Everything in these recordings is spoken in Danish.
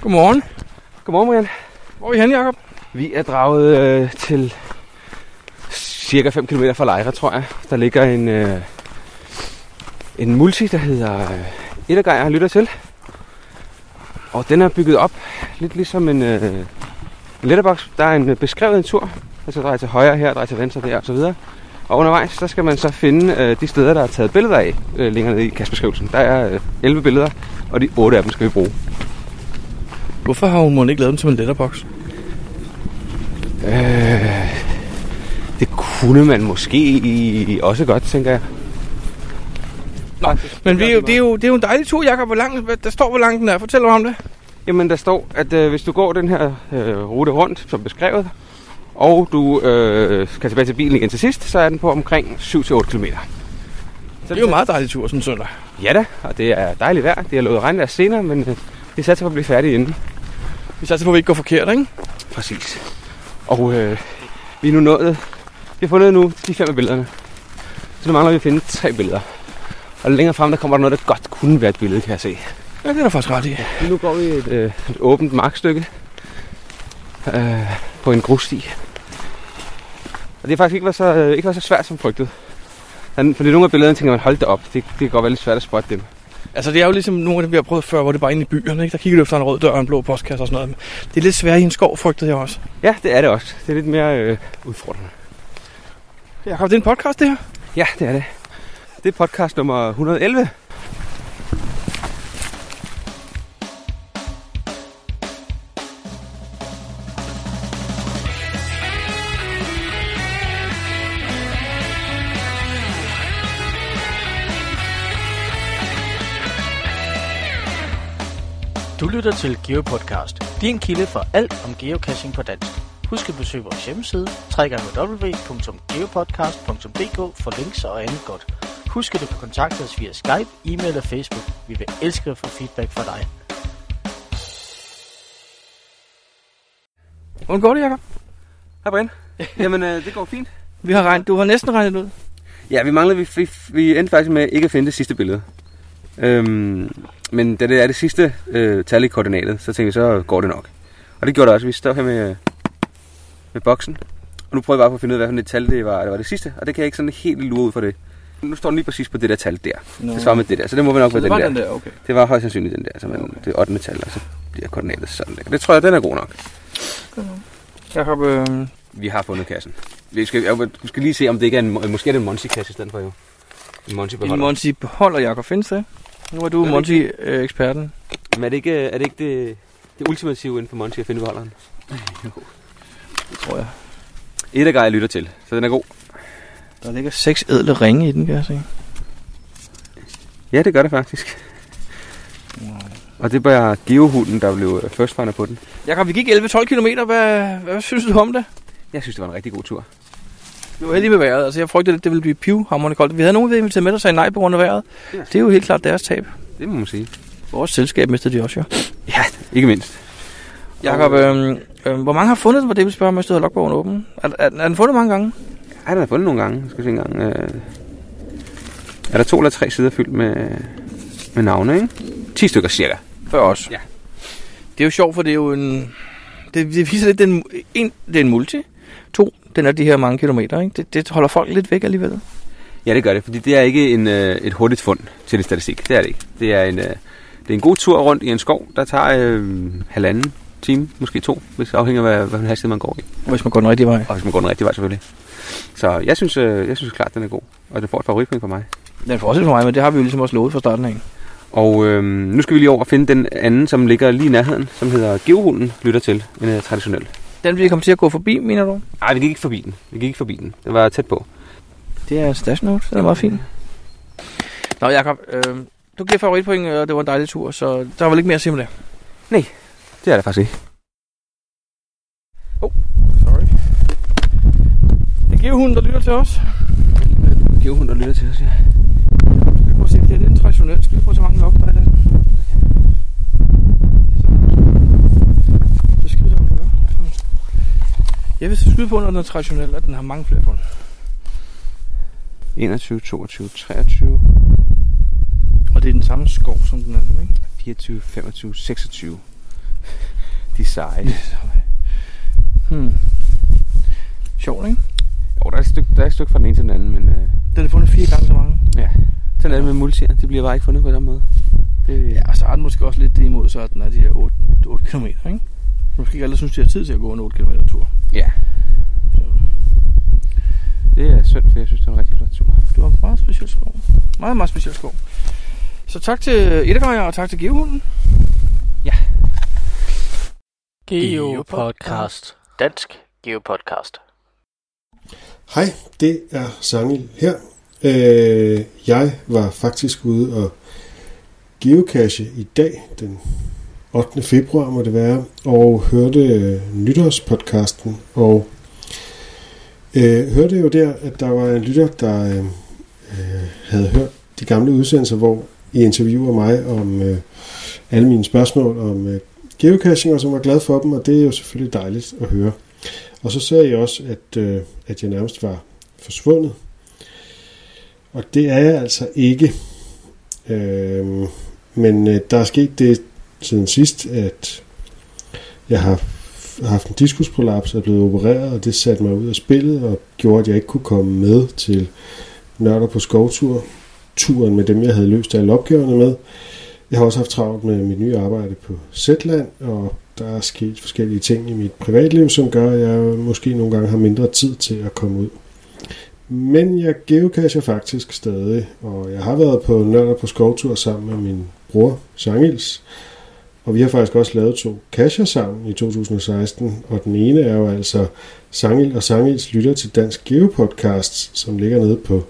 Godmorgen. Godmorgen, Brian. Hvor er vi henne, Jacob? Vi er draget øh, til cirka 5 km fra Lejre, tror jeg. Der ligger en, øh, en multi, der hedder øh, Ettergej, jeg lytter til. Og den er bygget op lidt ligesom en, øh, en letterbox. Der er en øh, beskrevet en tur. Altså drejer til højre her, drejer til venstre der og så videre. Og undervejs, så skal man så finde øh, de steder, der er taget billeder af øh, længere nede i kastbeskrivelsen. Der er øh, 11 billeder, og de 8 af dem skal vi bruge. Hvorfor har hun ikke lavet den som en letterbox? Øh, det kunne man måske også godt, tænker jeg. Nå, men vi, er jo- det, er jo, det er jo en dejlig tur, Jacob. Hvor lang, der står, hvor lang den er. Fortæl mig om det. Jamen, der står, at øh, hvis du går den her øh, rute rundt, som beskrevet, og du øh, skal tilbage til bilen igen til sidst, så er den på omkring 7-8 km. Det er jo en meget dejlig tur sådan en søndag. Ja da, og det er dejligt vejr. Det er lovet regnvejr senere, men øh, det satser på at blive færdig inden. Vi satser på, at vi ikke går forkert, ikke? Præcis. Og øh, vi er nu nået, vi har fundet nu de fem af billederne. Så nu mangler vi at finde tre billeder. Og længere frem, der kommer der noget, der godt kunne være et billede, kan jeg se. Ja, det er der faktisk ret i. Nu går vi et, øh, et åbent markstykke øh, på en grussti. Og det har faktisk ikke været så, øh, ikke været så svært som frygtet. Fordi nogle af billederne tænker man, hold da op, det, det kan godt være lidt svært at spotte dem. Altså, det er jo ligesom nogle af dem, vi har prøvet før, hvor det er bare inde i byerne, ikke? Der kigger du efter en rød dør og en blå postkasse og sådan noget. Det er lidt svært i en skov, frygtede jeg også. Ja, det er det også. Det er lidt mere øh, udfordrende. Jacob, det er en podcast, det her. Ja, det er det. Det er podcast nummer 111. lytter til GeoPodcast, din kilde for alt om geocaching på dansk. Husk at besøge vores hjemmeside, www.geopodcast.dk for links og andet godt. Husk at du kan kontakte os via Skype, e-mail og Facebook. Vi vil elske at få feedback fra dig. Hvordan går det, Jacob? Hej Brian. Jamen, øh, det går fint. Vi har regnet, du har næsten regnet ud. Ja, vi manglede, vi, vi, vi endte faktisk med ikke at finde det sidste billede. Øhm, men da det er det sidste øh, tal i koordinatet, så tænkte vi, så går det nok. Og det gjorde det også. Vi står her med, med boksen. Og nu prøver jeg bare på at finde ud af, hvad for et tal det var, det var det sidste. Og det kan jeg ikke sådan helt lure ud for det. Nu står den lige præcis på det der tal der. Nå. Det svarer med det der, så det må vel nok være det var den, den der. der, okay. Det var højst sandsynligt den der, så man, det 8. tal, og så bliver koordinatet sådan der. Det tror jeg, den er god nok. Jacob, øh, Vi har fundet kassen. Vi skal, jeg, du skal lige se, om det ikke er en, måske er det en Monty-kasse i stedet for jo. En monty en Monty beholder, Jacob. Findes det? Nu er du Er Monty-eksperten. Men er det ikke, er det, ikke det, det ultimative inden for Monty at finde beholderen? Det tror jeg. Et af jeg lytter til, så den er god. Der ligger seks ædle ringe i den, kan jeg se. Ja, det gør det faktisk. Og det var geohunden, der blev øh, first finder på den. Jakob, vi gik 11-12 km. Hvad, hvad synes du om det? Jeg synes, det var en rigtig god tur. Vi var heldige med vejret. Altså, jeg frygtede lidt, det ville blive pivhammerende koldt. Vi havde nogen, vi inviteret med, der sagde nej på grund af vejret. Ja. Det er jo helt klart deres tab. Det må man sige. Vores selskab mistede de også, jo. Ja, ikke mindst. Jakob, øhm, øhm, hvor mange har fundet den, hvor det vil spørge, om jeg stod logbogen åben? Er, er, er, den fundet mange gange? Ja, den har fundet nogle gange. Skal se engang. Øh... Er der to eller tre sider fyldt med, med navne, ikke? 10 stykker cirka. For os. Ja. Det er jo sjovt, for det er jo en... Det, det viser lidt, det er en, en, det er en multi. To, den er de her mange kilometer, ikke? Det, det holder folk lidt væk alligevel. Ja, det gør det, fordi det er ikke en, øh, et hurtigt fund til en statistik. Det er det ikke. Det er en, øh, det er en god tur rundt i en skov, der tager øh, halvanden time, måske to, hvis afhænger af, hvad, hvad hastighed man går i. Hvis man går den rigtige vej. Og hvis man går den rigtige vej selvfølgelig. Så jeg synes, øh, jeg synes klart, den er god. Og det får et favoritpoint for mig. Den er forskel for mig, men det har vi jo ligesom også lovet fra starten af. Og øh, nu skal vi lige over og finde den anden, som ligger lige i nærheden, som hedder Geohunden, lytter til. En øh, traditionel. Den vil komme til at gå forbi, mener du? Nej, vi gik ikke forbi den. Vi gik ikke forbi den. Den var tæt på. Det er en stash note. Den er meget fin. Nå, Jacob, øh, du giver favoritpoint, og det var en dejlig tur, så der var vel ikke mere at sige om det. Det er det faktisk ikke. Sorry. Det giver hunden, der lytter til os. Geohunden, der lytter til os, ja. Skal vi prøve at se, det er lidt traditionelt. Skal vi prøve så mange lok, der er i den? Det skrider om gøre. Jeg vil skyde på, når den er traditionel, at den har mange flere fund. 21, 22, 23, Og det er den samme skov som den anden, ikke? 24, 25, 26. De er seje. Hmm. Sjovt, ikke? Jo, der er, et stykke, der er et stykke fra den ene til den anden, men øh, Den er fundet fire gange så mange. ja. Sådan er det med multier. De bliver bare ikke fundet på den måde. Det, Ja, og så er den måske også lidt det imod, så at den er de her 8, 8 km, ikke? Måske ikke alle synes, de har tid til at gå en 8 km tur. ja. Så Det er synd, for jeg synes, det er en rigtig flot tur. du har en meget speciel skov. Meget, meget speciel skov. Så tak til Ettergøjer og tak til Geohunden. Geo Podcast. Dansk Geo Podcast. Hej, det er Sangil her. Øh, jeg var faktisk ude og geocache i dag, den 8. februar må det være, og hørte øh, nytårspodcasten, og øh, hørte jo der, at der var en lytter, der øh, øh, havde hørt de gamle udsendelser, hvor I interviewer mig om øh, alle mine spørgsmål om øh, geocaching, og som var glad for dem, og det er jo selvfølgelig dejligt at høre. Og så sagde jeg også, at, øh, at jeg nærmest var forsvundet. Og det er jeg altså ikke. Øh, men øh, der er sket det siden sidst, at jeg har haft en diskusprolaps og er blevet opereret, og det satte mig ud af spillet og gjorde, at jeg ikke kunne komme med til nørder på skovtur, turen med dem, jeg havde løst alle opgaverne med. Jeg har også haft travlt med mit nye arbejde på Zetland, og der er sket forskellige ting i mit privatliv, som gør, at jeg måske nogle gange har mindre tid til at komme ud. Men jeg geocacher faktisk stadig, og jeg har været på nørder på skovtur sammen med min bror, Sangils. Og vi har faktisk også lavet to kasser sammen i 2016, og den ene er jo altså Sangil og Sangils lytter til Dansk Geopodcast, som ligger nede på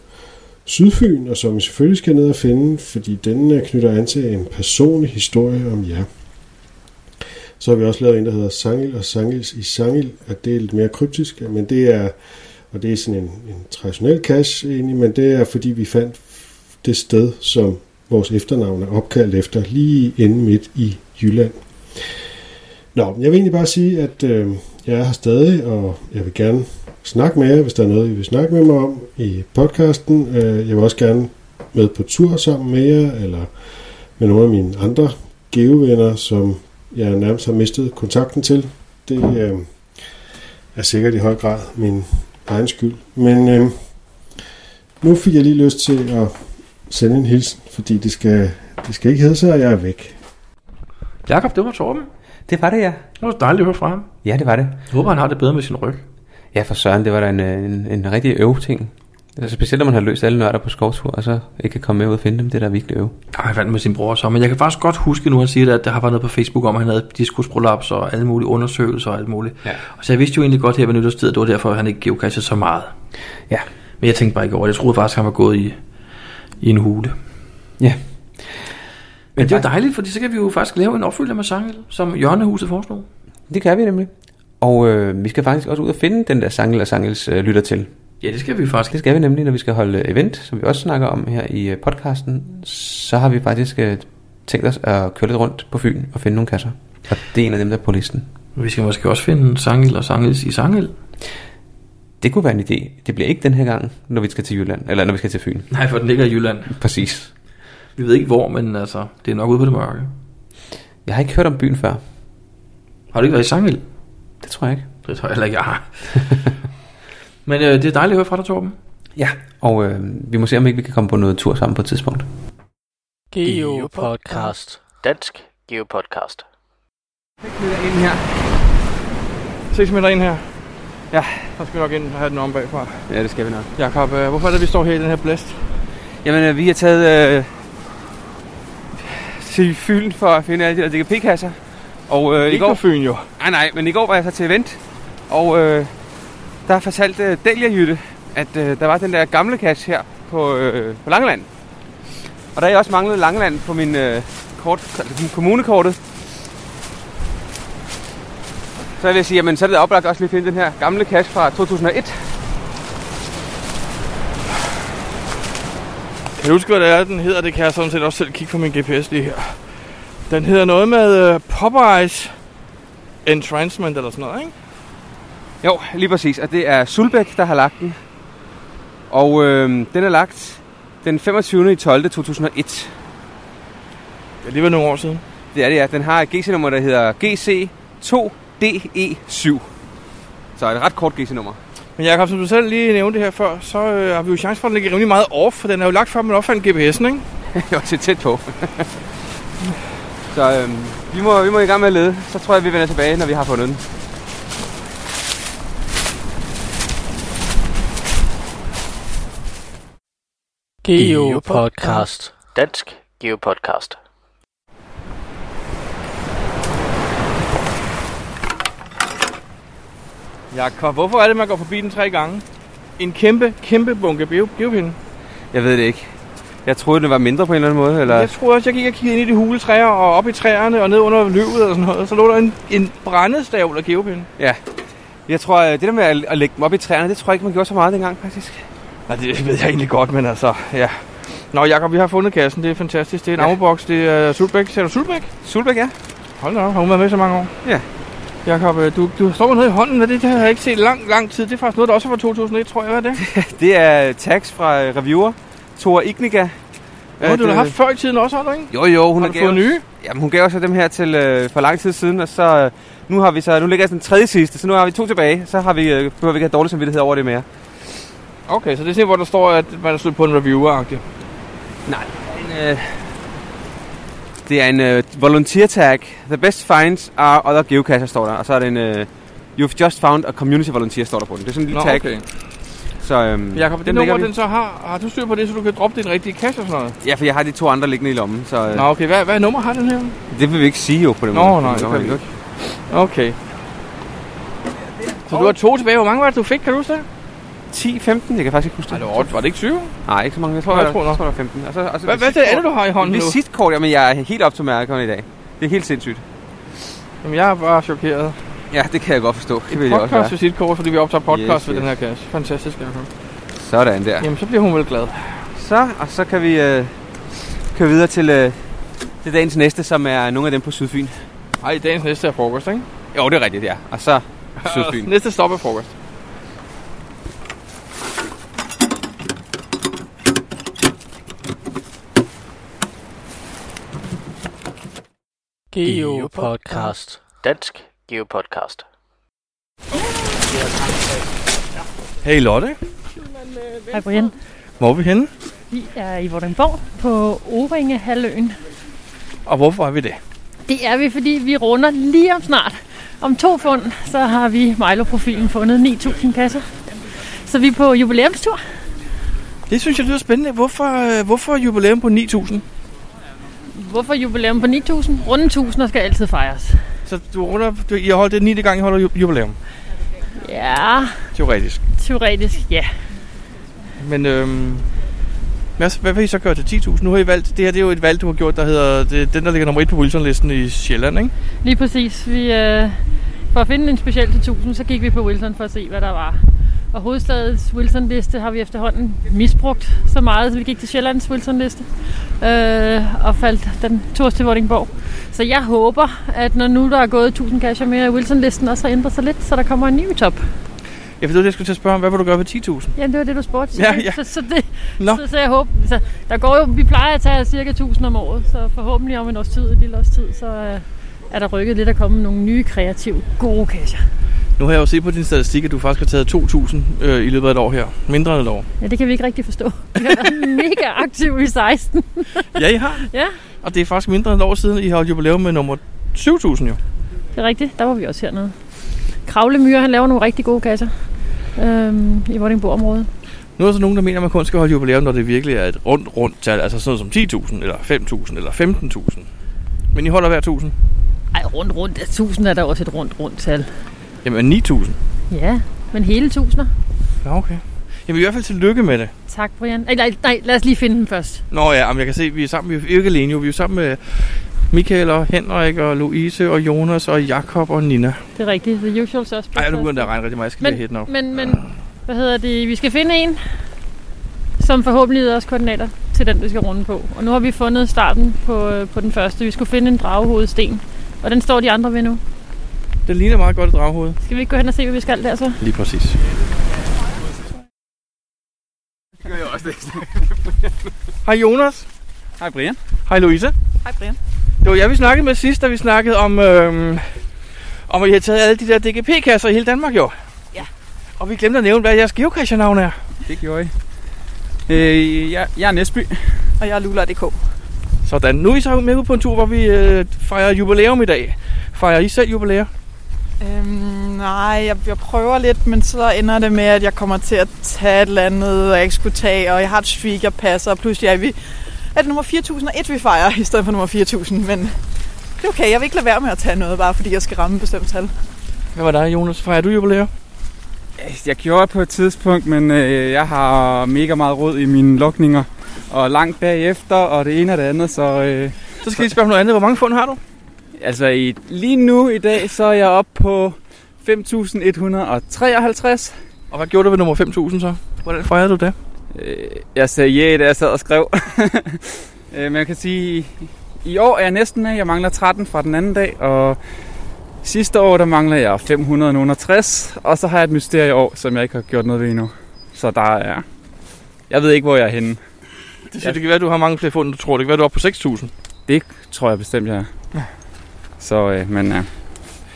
Sydfyn, og som I selvfølgelig skal ned og finde, fordi den øh, knytter an til en personlig historie om jer. Så har vi også lavet en, der hedder Sangil og Sangils i Sangil, og det er lidt mere kryptisk, men det er, og det er sådan en, en traditionel cache egentlig, men det er fordi vi fandt det sted, som vores efternavn er opkaldt efter, lige inde midt i Jylland. Nå, jeg vil egentlig bare sige, at øh, jeg er her stadig, og jeg vil gerne snakke med jer, hvis der er noget, I vil snakke med mig om i podcasten. Øh, jeg vil også gerne med på tur sammen med jer, eller med nogle af mine andre geovenner, som jeg nærmest har mistet kontakten til. Det øh, er sikkert i høj grad min egen skyld. Men øh, nu fik jeg lige lyst til at sende en hilsen, fordi det skal, det skal ikke hedde sig, at jeg er væk. Jakob, det var Torben. Det var det, ja. Det var dejligt at høre fra ham. Ja, det var det. Jeg håber, han har det bedre med sin ryg. Ja, for søren, det var da en, en, en rigtig øv ting. Altså, specielt når man har løst alle nørder på skovtur, og så ikke kan komme med ud og finde dem, det er da virkelig øv. Ja, han fandt med sin bror så, men jeg kan faktisk godt huske nu, han siger, at der har været noget på Facebook om, at han havde diskusprolaps og alle mulige undersøgelser og alt muligt. Ja. Og så jeg vidste jo egentlig godt her ved nytårstid, at det var derfor, at han ikke geocachede så meget. Ja. Men jeg tænkte bare ikke over det. Jeg troede faktisk, at han var gået i, i en hule. Ja. Men det er jo dejligt, fordi så kan vi jo faktisk lave en opfølger med Sangel, som Hjørnehuset foreslog. Det kan vi nemlig. Og øh, vi skal faktisk også ud og finde den der Sangel og Sangels øh, lytter til. Ja, det skal vi faktisk. Det skal vi nemlig, når vi skal holde event, som vi også snakker om her i øh, podcasten. Så har vi faktisk øh, tænkt os at køre lidt rundt på Fyn og finde nogle kasser. Og det er en af dem, der er på listen. Vi skal måske også finde Sangel og Sangels i Sangel. Det kunne være en idé. Det bliver ikke den her gang, når vi skal til Jylland, eller når vi skal til Fyn. Nej, for den ligger i Jylland. Præcis. Vi ved ikke hvor, men altså, det er nok ude på det mørke. Jeg har ikke hørt om byen før. Har du ikke været i Sangel? Det tror jeg ikke. Det tror jeg heller ikke, jeg har. men øh, det er dejligt at høre fra dig, Torben. Ja, og øh, vi må se, om ikke vi kan komme på noget tur sammen på et tidspunkt. Geo Podcast. Dansk Geo Podcast. ind her. 6 meter ind her. Ja. Så skal vi nok ind og have den om bagfra. Ja, det skal vi nok. Jakob, øh, hvorfor er det, vi står her i den her blæst? Jamen, øh, vi har taget øh, til Fyn for at finde alle de der DGP-kasser. Og øh, i Ikke går... på Fyn jo. Nej, nej, men i går var jeg så til event, og øh, der fortalte øh, Delia Jytte, at øh, der var den der gamle kasse her på, øh, på Langeland. Og der er jeg også manglet Langeland på min, øh, kort, min kommunekortet. Så vil jeg sige, jamen, så er det oplagt også lige at finde den her gamle kasse fra 2001. Kan du huske, hvad det er, den hedder? Det kan jeg sådan set også selv kigge på min GPS lige her. Den hedder noget med uh, Popeyes Entrancement eller sådan noget, ikke? Jo, lige præcis. Og det er Sulbæk, der har lagt den. Og øh, den er lagt den 25. 12. 2001. Ja, det var nogle år siden. Det er det, ja. Den har et GC-nummer, der hedder GC 2DE7. Så et ret kort GC-nummer. Men Jacob, som du selv lige nævnte her før, så øh, har vi jo chance for at ligge rimelig meget off, for den er jo lagt før, man opfandt GPS'en, ikke? Jeg var til tæt på. så øhm, vi, må, vi må i gang med at lede. Så tror jeg, vi vender tilbage, når vi har fundet den. Geopodcast. Dansk Geopodcast. Jakob, hvorfor er det, man går forbi den tre gange? En kæmpe, kæmpe bunke bio- geopinde. Jeg ved det ikke. Jeg troede, det var mindre på en eller anden måde. Eller? Jeg tror også, jeg gik og kiggede ind i de hule træer og op i træerne og ned under løvet og sådan noget. Så lå der en, en brændestav af geopinde. Ja. Jeg tror, øh, det der med at, at lægge dem op i træerne, det tror jeg ikke, man gjorde så meget dengang, faktisk. Nej, det ved jeg egentlig godt, men altså, ja. Nå, Jakob, vi har fundet kassen. Det er fantastisk. Det er en Ja. ammoboks. Det er Sulbæk. Ser du Sulbæk? Sulbæk, ja. Hold da op, har hun været med så mange år? Ja. Jakob, øh, du, du står med noget i hånden. Er det? Det har jeg ikke set lang, lang tid. Det er faktisk noget, der også er fra 2001, tror jeg. Hvad er det? Det er tags fra øh, reviewer. Tor Igniga. Ja, du har haft før i tiden også, har du ikke? Jo, jo, hun har har fået nye? Jamen, hun gav os dem her til øh, for lang tid siden, og så øh, nu har vi så, nu ligger jeg den tredje sidste, så nu har vi to tilbage. Så har vi, øh, behøver vi ikke have dårlig samvittighed over det mere. Okay, så det er sådan, hvor der står, at man er slut på en reviewer-agtig. Nej, en, øh, det er en øh, volunteer tag. The best finds are other geocacher, står der. Og så er det en, øh, you've just found a community volunteer, står der på den. Det er sådan en lille Nå, tag. okay. Så øhm, Jakob, det dem nummer, den så har, har du styr på det, så du kan droppe din rigtige kasse og sådan noget? Ja, for jeg har de to andre liggende i lommen, så øh, Nå, okay. Hvad, hvad nummer har den her? det vil vi ikke sige jo på den Nå, måde. nej, det Nå, kan vi ikke. Okay. Så du har to tilbage. Hvor mange var det, du fik? Kan du huske det? 10, 15, jeg kan faktisk ikke huske Nej, det. det var, var det ikke 20? Nej, ikke så mange. Jeg tror, Nå, jeg tror jeg, tror, der var 15. Og så, og så Hvad, hvad er det andet, du har i hånden nu? Visitkort, jamen jeg er helt op til mærkerne i dag. Det er helt sindssygt. Jamen, jeg er bare chokeret. Ja, det kan jeg godt forstå. Det vil jeg også Podcast visitkort, fordi vi optager podcast Yes, ved yes. den her kasse. Fantastisk, Jacob. Sådan der. Jamen, så bliver hun vel glad. Så, og så kan vi øh, køre videre til, øh, til dagens næste, som er nogle af dem på Sydfyn. Ej, dagens næste er frokost, ikke? Jo, det er rigtigt, ja. Og så Sydfyn. Næste stop er frokost. Geopodcast. Dansk Geopodcast. Hey Lotte, Hej Brian. hvor er vi henne? Vi er i Vordingborg på Oringe-halvøen. Og hvorfor er vi det? Det er vi, fordi vi runder lige om snart. Om to fund, så har vi Milo-profilen fundet 9.000 kasser. Så vi er på jubilæumstur. Det synes jeg lyder spændende. Hvorfor, øh, hvorfor jubilæum på 9000? Hvorfor jubilæum på 9.000? Runde 1000 skal altid fejres. Så du runder, du, I har holdt det 9. gang, I holder ju- jubilæum, Ja, teoretisk. teoretisk ja. Men øhm, hvad, hvad vil I så gøre til 10.000? Nu har I valgt, det her det er jo et valg, du har gjort, der hedder, det, den der ligger nummer 1 på Wilson-listen i Sjælland, ikke? Lige præcis. Vi, øh, for at finde en speciel til 1000, så gik vi på Wilson for at se, hvad der var. Og hovedstadets Wilson-liste har vi efterhånden misbrugt så meget, så vi gik til Sjællands Wilson-liste øh, og faldt den tur til Vordingborg. Så jeg håber, at når nu der er gået 1000 kasser mere, at Wilson-listen også har ændret sig lidt, så der kommer en ny top. Jeg ved, det jeg skulle til at spørge om, hvad vil du gøre ved 10.000? Ja, det var det, du spurgte. Ja, ja. Så, så, det, Nå. så, så, jeg håber, så der går jo, vi plejer at tage cirka 1000 om året, så forhåbentlig om en års tid, et lille års tid, så øh, er der rykket lidt at komme nogle nye, kreative, gode kasser. Nu har jeg jo set på din statistik, at du faktisk har taget 2.000 øh, i løbet af et år her. Mindre end et år. Ja, det kan vi ikke rigtig forstå. Vi har været mega aktive i 16. Ja, I har. Ja. Og det er faktisk mindre end et år siden, I har holdt jubilæum med nummer 7.000 jo. Det er rigtigt. Der var vi også hernede. Kravlemyre, han laver nogle rigtig gode kasser øhm, i Vordingborg-området. Nu er der så nogen, der mener, at man kun skal holde jubilæum, når det virkelig er et rundt, rundt tal. Altså sådan noget som 10.000, eller 5.000, eller 15.000. Men I holder hver 1.000. Ej, rundt, rundt. 1000 er der også et rundt, rundt tal. Jamen 9.000. Ja, men hele tusinder. Ja, okay. Jamen i hvert fald tillykke med det. Tak, Brian. Ej, nej, nej, lad os lige finde dem først. Nå ja, men jeg kan se, at vi er sammen. Vi er ikke alene jo. Vi er sammen med Michael og Henrik og Louise og Jonas og Jakob og Nina. Det er rigtigt. The usual suspects. Ej, nu begynder det at regne rigtig meget. Jeg skal lige have hætten op. Men, men, hvad hedder det? Vi skal finde en, som forhåbentlig yder os koordinater til den, vi skal runde på. Og nu har vi fundet starten på, øh, på den første. Vi skulle finde en dragehovedsten. Og den står de andre ved nu. Det ligner meget godt et draghoved. Skal vi ikke gå hen og se, hvad vi skal der så? Lige præcis. Det gør jeg også det. Hej Jonas. Hej Brian. Hej Louise. Hej, Brian. Det var jeg, vi snakkede med sidst, da vi snakkede om, øhm, om at I har taget alle de der DGP-kasser i hele Danmark, jo. Ja. Og vi glemte at nævne, hvad jeres geocacher-navn er. Det gjorde I. Øh, jeg, jeg er Næsby. Og jeg er Lula.dk. Sådan, nu er I så med ud på en tur, hvor vi øh, fejrer jubilæum i dag. Fejrer I selv jubilæum? Øhm, nej, jeg, jeg prøver lidt, men så ender det med, at jeg kommer til at tage et eller andet, og jeg ikke skulle tage, og jeg har et streak, jeg passer, og pludselig er vi... Er det nummer 4001, vi fejrer, i stedet for nummer 4000, men det er okay. Jeg vil ikke lade være med at tage noget, bare fordi jeg skal ramme et bestemt tal. Hvad var dig, Jonas? Fejrer du jubilæum? Jeg gjorde det på et tidspunkt, men øh, jeg har mega meget råd i mine lukninger. Og langt bagefter, og det ene og det andet, så... Øh, Så skal jeg lige spørge om noget andet. Hvor mange fund har du? Altså i, lige nu i dag, så er jeg oppe på 5.153. Og hvad gjorde du ved nummer 5000 så? Hvordan fejrede du det? Øh, jeg sagde ja, da jeg sad og skrev. øh, man kan sige, i år er jeg næsten med. Jeg mangler 13 fra den anden dag, og sidste år, der mangler jeg 560. Og så har jeg et mysterie i år, som jeg ikke har gjort noget ved endnu. Så der er... Jeg ved ikke, hvor jeg er henne. Det, synes, det kan være, at du har mange flere fund, du tror. Det kan være, du er oppe på 6000. Det tror jeg bestemt, jeg er. Så, øh, men øh, det,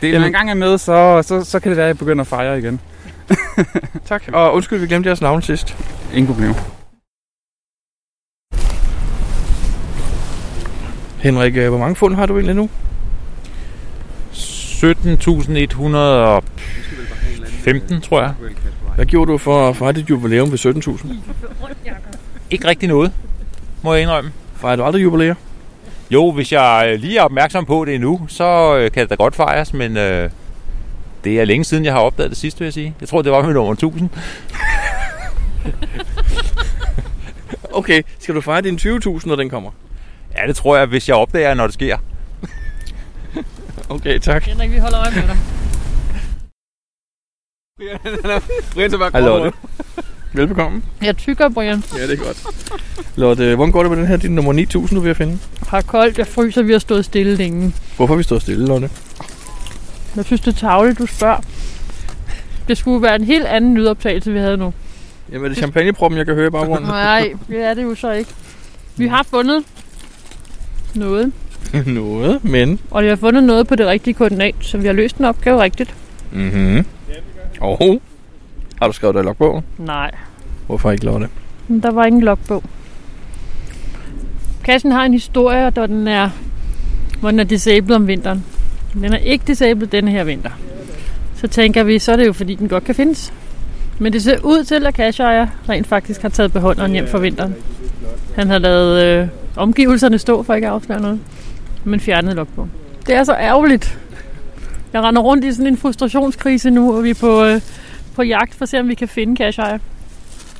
når Jamen- jeg engang er med, så, så, så kan det være, at jeg begynder at fejre igen. Tak. Og undskyld, vi glemte jeres navn sidst. Ingen problem. Henrik, øh, hvor mange fund har du egentlig nu? 17.115, tror jeg. Hvad gjorde du for at fejre dit jubilæum ved 17.000? Ikke rigtig noget, må jeg indrømme. Fejrer du aldrig jubilæer? Jo, hvis jeg øh, lige er opmærksom på det nu, så øh, kan det da godt fejres, men øh, det er længe siden, jeg har opdaget det sidste, vil jeg sige. Jeg tror, det var med nummer 1000. Okay, skal du fejre din 20.000, når den kommer? Ja, det tror jeg, hvis jeg opdager, når det sker. Okay, tak. Henrik, vi holder øje med dig. Brian, så bare Hej Lotte. Velbekomme. Jeg tykker, Brian. Ja, det er godt. Lotte, hvordan går det med den her, din nummer 9000, du er ved at finde? Har koldt, jeg fryser, vi har stået stille længe. Hvorfor har vi stået stille, Lotte? Jeg synes, det er tavligt, du spørger. Det skulle være en helt anden lydoptagelse, vi havde nu. Jamen, er det champagneproppen, jeg kan høre i baggrunden? Nej, det er det jo så ikke. Vi har fundet noget, Noget, men... og vi har fundet noget på det rigtige koordinat, så vi har løst en opgave rigtigt. Mhm. Og har du skrevet dig i logbogen? Nej, Hvorfor ikke, Lotte? men der var ingen logbog. Kassen har en historie, hvor den er, hvor den er disabled om vinteren. Den er ikke disabled denne her vinter. Så tænker vi, så er det jo fordi, den godt kan findes. Men det ser ud til, at cashejer rent faktisk har taget beholderen hjem for vinteren. Han har lavet øh, omgivelserne stå for ikke at afsløre noget, men fjernet logbogen. Det er så ærgerligt. Jeg render rundt i sådan en frustrationskrise nu, og vi er på, øh, på jagt for at se, om vi kan finde cashejer.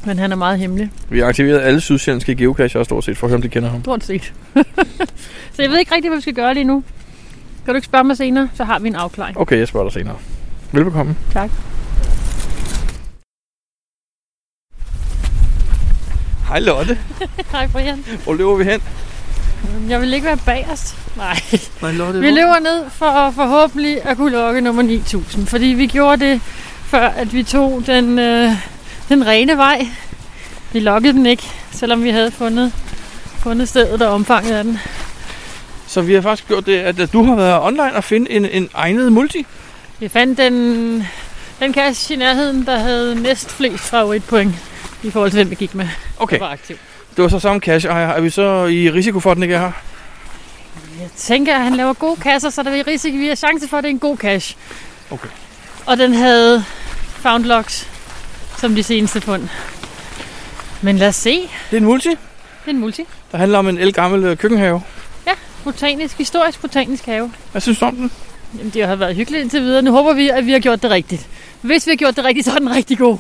Men han er meget hemmelig. Vi har aktiveret alle sydsjællandske geocacher stort set, for at høre, om de kender ham. Stort set. så jeg ved ikke rigtig, hvad vi skal gøre lige nu. Kan du ikke spørge mig senere, så har vi en afklaring. Okay, jeg spørger dig senere. Velbekomme. Tak. Hej Lotte. Hej Brian. Hvor løber vi hen? Jeg vil ikke være bagerst. Nej. Nej, Lotte. Vi løber ned for forhåbentlig at kunne lokke nummer 9000. Fordi vi gjorde det, før at vi tog den, øh, den rene vej. Vi lokkede den ikke, selvom vi havde fundet, fundet stedet og omfanget af den. Så vi har faktisk gjort det, at du har været online og finde en, en egnet multi. Vi fandt den, den cache i nærheden, der havde næst flest favoritpoint i forhold til den, vi gik med. Okay, var aktiv. det var så samme. Ejer. Er vi så i risiko for, at den ikke er her? Jeg tænker, at han laver gode kasser, så der er risiko, vi har chance for, at det er en god cache. Okay. Og den havde found locks som de seneste fund. Men lad os se. Det er en multi, Det er en multi. der handler om en elgammel øh, køkkenhave. Botanisk, historisk botanisk have. Hvad synes du om den? Jamen, det har været hyggeligt indtil videre. Nu håber vi, at vi har gjort det rigtigt. Hvis vi har gjort det rigtigt, så er den rigtig god.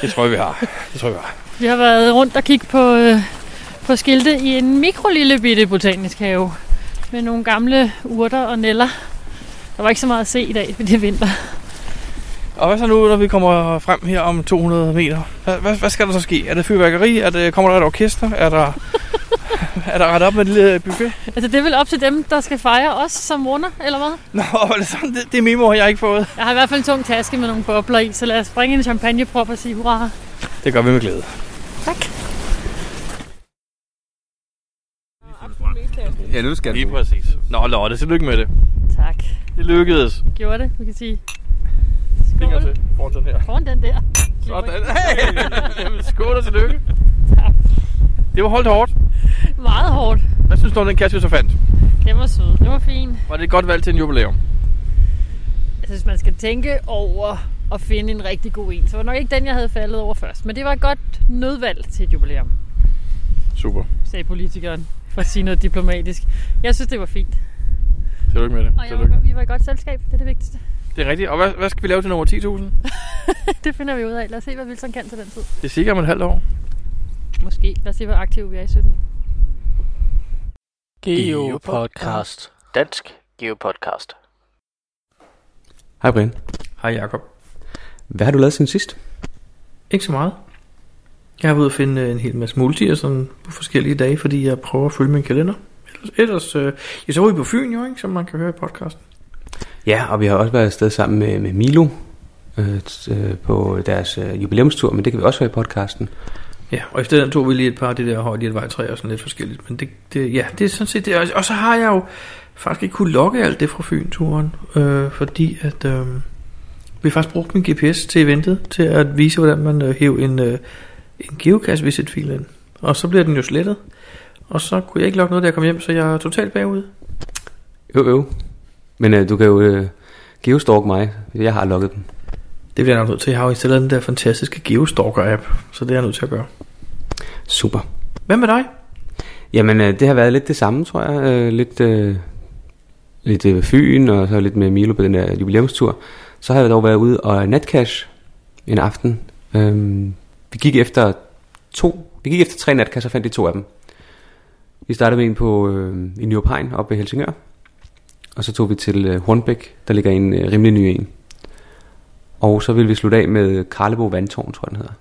Det tror jeg, vi har. Det tror jeg, vi har. Vi har været rundt og kigge på, øh, på skilte i en mikro lille bitte botanisk have. Med nogle gamle urter og neller. Der var ikke så meget at se i dag, fordi det er vinter. Og hvad så nu, når vi kommer frem her om 200 meter? Hvad, hvad, hvad skal der så ske? Er det fyrværkeri? Er det, kommer der et orkester? Er der, er der ret op med et lille buffet? Altså, det er vel op til dem, der skal fejre os som runder, eller hvad? Nå, var det sådan? Det, det memo har jeg ikke fået. Jeg har i hvert fald en tung taske med nogle bobler i, så lad os bringe en champagneprop og sige hurra. Det gør vi med glæde. Tak. Ja, nu skal Lige præcis. Nå, Lotte, tillykke med det. Tak. Det lykkedes. Vi gjorde det. Vi kan sige Fingre skål til foran den her. foran den der. Sådan. Hey! Jamen, skål og tillykke. Det var holdt hårdt. Meget hårdt. Hvad synes du om den kasse, vi så fandt? Den var sød. Den var fin. Var det et godt valg til en jubilæum? Altså, hvis man skal tænke over at finde en rigtig god en, så var det nok ikke den, jeg havde faldet over først. Men det var et godt nødvalg til et jubilæum, Super. sagde politikeren, for at sige noget diplomatisk. Jeg synes, det var fint. Tillykke med det. Og jeg var, vi var i godt selskab, det er det vigtigste. Det er rigtigt. Og hvad, hvad skal vi lave til nummer 10.000? Det finder vi ud af. Lad os se, hvad Wilson kan til den tid. Det er sikkert om et halvt år. Måske. Lad os se, hvor aktive vi er i 17. Geopodcast. Dansk Geopodcast. Hej Brian. Hej Jacob. Hvad har du lavet siden sidst? Ikke så meget. Jeg har været ude at finde øh, en hel masse multier sådan på forskellige dage, fordi jeg prøver at følge min kalender. Ellers, ellers øh, jeg så vi på Fyn jo, ikke, som man kan høre i podcasten. Ja, og vi har også været afsted sammen med, med Milo øh, øh, på deres øh, jubilæumstur, men det kan vi også høre i podcasten. Ja, og efter den tog vi lige et par af de der højde vejtræer og sådan lidt forskelligt. Men det, det, ja, det er sådan set det. Og- Og så har jeg jo faktisk ikke kunne logge alt det fra Fyn-turen, øh, fordi at øh, vi faktisk brugt min GPS til eventet, til at vise, hvordan man øh, hæver en, øh, en geocache visit fil ind. Og så bliver den jo slettet. Og så kunne jeg ikke logge noget, da jeg kom hjem, så jeg er totalt bagud. Øv, øv. Men øh, du kan jo øh, geostalk mig. Jeg har logget den. Det bliver jeg nok nødt til. Jeg har jo installeret den der fantastiske Geostalker-app, så det er jeg nødt til at gøre. Super. Hvad med dig? Jamen, øh, det har været lidt det samme, tror jeg. Øh, lidt øh, lidt øh, Fyn, og så lidt med Milo på den der jubilæumstur. Så har jeg dog været ude og natcash en aften. Øhm, vi gik efter to, vi gik efter tre natcash og fandt de to af dem. Vi startede med en på øh, i Nyopegn oppe ved Helsingør. Og så tog vi til øh, Hornbæk, der ligger en øh, rimelig ny en. Og så ville vi slutte af med Karlebo Vandtårn, tror jeg den hedder.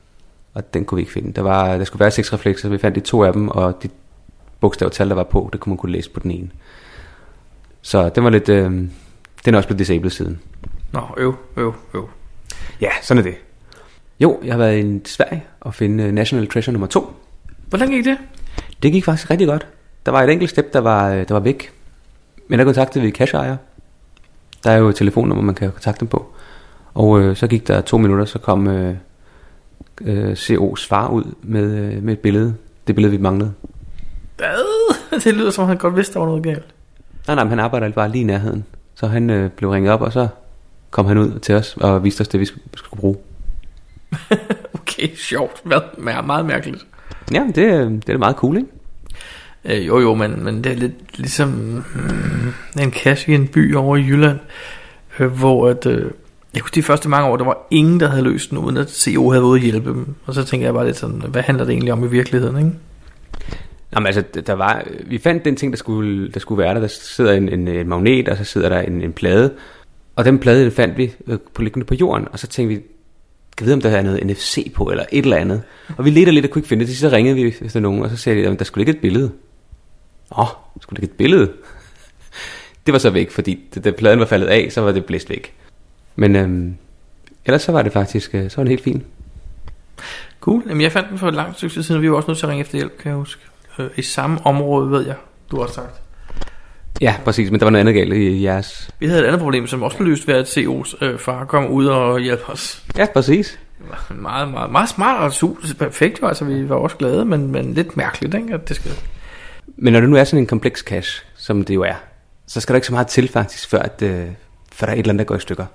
Og den kunne vi ikke finde. Der, var, der skulle være seks reflekser, vi fandt de to af dem, og de bogstavtal, der var på, det kunne man kunne læse på den ene. Så den var lidt, øh, den er også blevet disabled siden. Nå, øv, øv, øv. Ja, sådan er det. Jo, jeg har været i Sverige og finde øh, National Treasure nummer 2. Hvordan gik det? Det gik faktisk rigtig godt. Der var et enkelt step, der var, der var væk. Men der kontaktede vi cash Der er jo et telefonnummer, man kan kontakte dem på. Og øh, så gik der to minutter, så kom øh, øh, CO's far ud med, øh, med et billede. Det billede, vi manglede. Hvad? Det lyder som om han godt vidste, der var noget galt. Nej, nej, men han arbejder bare lige i nærheden. Så han øh, blev ringet op, og så kom han ud til os og viste os det, vi skulle, skulle bruge. Okay, sjovt. Hvad? Meget mærkeligt. Ja, det, øh, det er da meget cool, ikke? Øh, jo, jo, men, men det er lidt ligesom mm, en kasse i en by over i Jylland, øh, hvor at, øh, jeg kunne de første mange år, der var ingen, der havde løst den, uden at CO havde været ude at hjælpe dem. Og så tænker jeg bare lidt sådan, hvad handler det egentlig om i virkeligheden, ikke? Jamen altså, der var, øh, vi fandt den ting, der skulle, der skulle være der. Der sidder en, en, en magnet, og så sidder der en, en plade. Og den plade den fandt vi øh, på liggende på jorden, og så tænkte vi, kan vide, om der er noget NFC på, eller et eller andet. Og vi ledte lidt og kunne ikke finde det, så ringede vi efter nogen, og så sagde de, at der skulle ikke et billede. Åh, der skulle ligge et billede. det var så væk, fordi da- pladen var faldet af, så var det blæst væk. Men øhm, ellers så var det faktisk, øh, så var det helt fint. Cool. Jamen, jeg fandt den for et langt stykke siden, og vi var også nødt til at ringe efter hjælp, kan jeg huske. Øh, I samme område, ved jeg, du har sagt. Ja, præcis, men der var noget andet galt i jeres. Vi havde et andet problem, som også blev løst ved, at CO's øh, far kom ud og hjalp os. Ja, præcis. Det meget, meget, meget smart og super perfekt jo, altså vi var også glade, men, men lidt mærkeligt, ikke, at det skal... Men når det nu er sådan en kompleks cache, som det jo er, så skal der ikke så meget til faktisk, før, at, øh, før der er et eller andet, der går i stykker.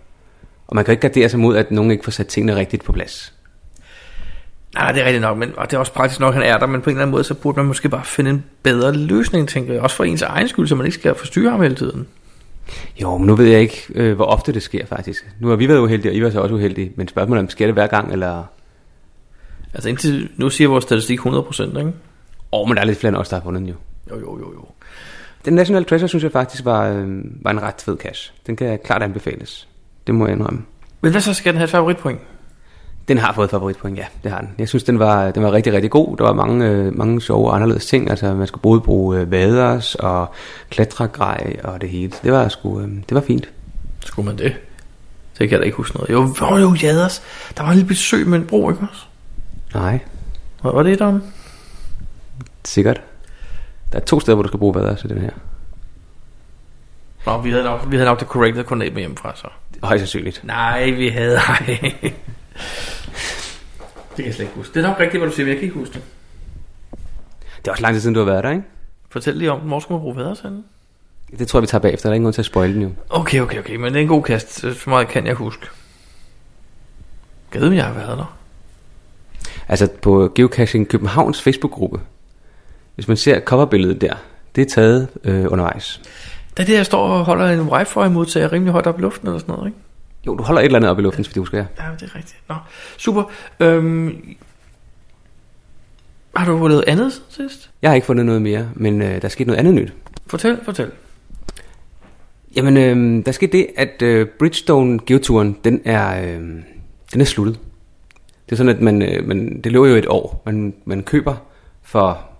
Og man kan ikke gardere sig mod, at nogen ikke får sat tingene rigtigt på plads. Nej, det er rigtigt nok, men, og det er også praktisk nok, han er der, men på en eller anden måde, så burde man måske bare finde en bedre løsning, tænker jeg. Også for ens egen skyld, så man ikke skal forstyrre ham hele tiden. Jo, men nu ved jeg ikke, øh, hvor ofte det sker faktisk. Nu har vi været uheldige, og I var så også uheldige. Men spørgsmålet er, om sker det hver gang, eller... Altså indtil nu siger vores statistik 100%, ikke? Åh, oh, men der er lidt flere end os, der har fundet den jo. Jo, jo, jo, jo. Den National Treasure, synes jeg faktisk var, øh, var en ret fed cache. Den kan klart anbefales. Det må jeg indrømme. Men hvad så skal den have et favoritpoint? Den har fået favoritpoint, ja, det har den. Jeg synes, den var, den var rigtig, rigtig god. Der var mange, øh, mange sjove og anderledes ting. Altså, man skulle både bruge øh, vaders og klatregrej og det hele. Det var sgu, øh, det var fint. Skulle man det? Så kan jeg da ikke huske noget. Jo, jo, jo, Jaders. Der var en lille besøg med en bro, ikke også? Nej, Hvad var det der? sikkert. Der er to steder, hvor du skal bruge vaders i den her. Nå, vi havde nok, vi havde nok det corrected koordinat med hjemmefra, så. Højst sandsynligt. Nej, vi havde... Ej. det kan jeg slet ikke huske. Det er nok rigtigt, hvad du siger, men jeg kan ikke huske det. Det er også lang tid siden, du har været der, ikke? Fortæl lige om den. Hvor skal man bruge vædersanden? Det tror jeg, vi tager bagefter. Der er ingen grund til at spoil den jo. Okay, okay, okay. Men det er en god kast. Så meget kan jeg huske. Gad om jeg har været der. Altså på Geocaching Københavns Facebook-gruppe. Hvis man ser coverbilledet der, det er taget øh, undervejs. Da det her står og holder en wifi-modtager rimelig højt op i luften eller sådan noget, ikke? Jo, du holder et eller andet op i luften, så det husker jeg. Ja, det er rigtigt. Nå, super. Øhm, har du lavet andet sidst? Jeg har ikke fundet noget mere, men øh, der er sket noget andet nyt. Fortæl, fortæl. Jamen, øh, der skete det, at øh, Bridgestone Geoturen, den er, øh, den er sluttet. Det er sådan, at man, øh, man, det løber jo et år. Man, man køber for,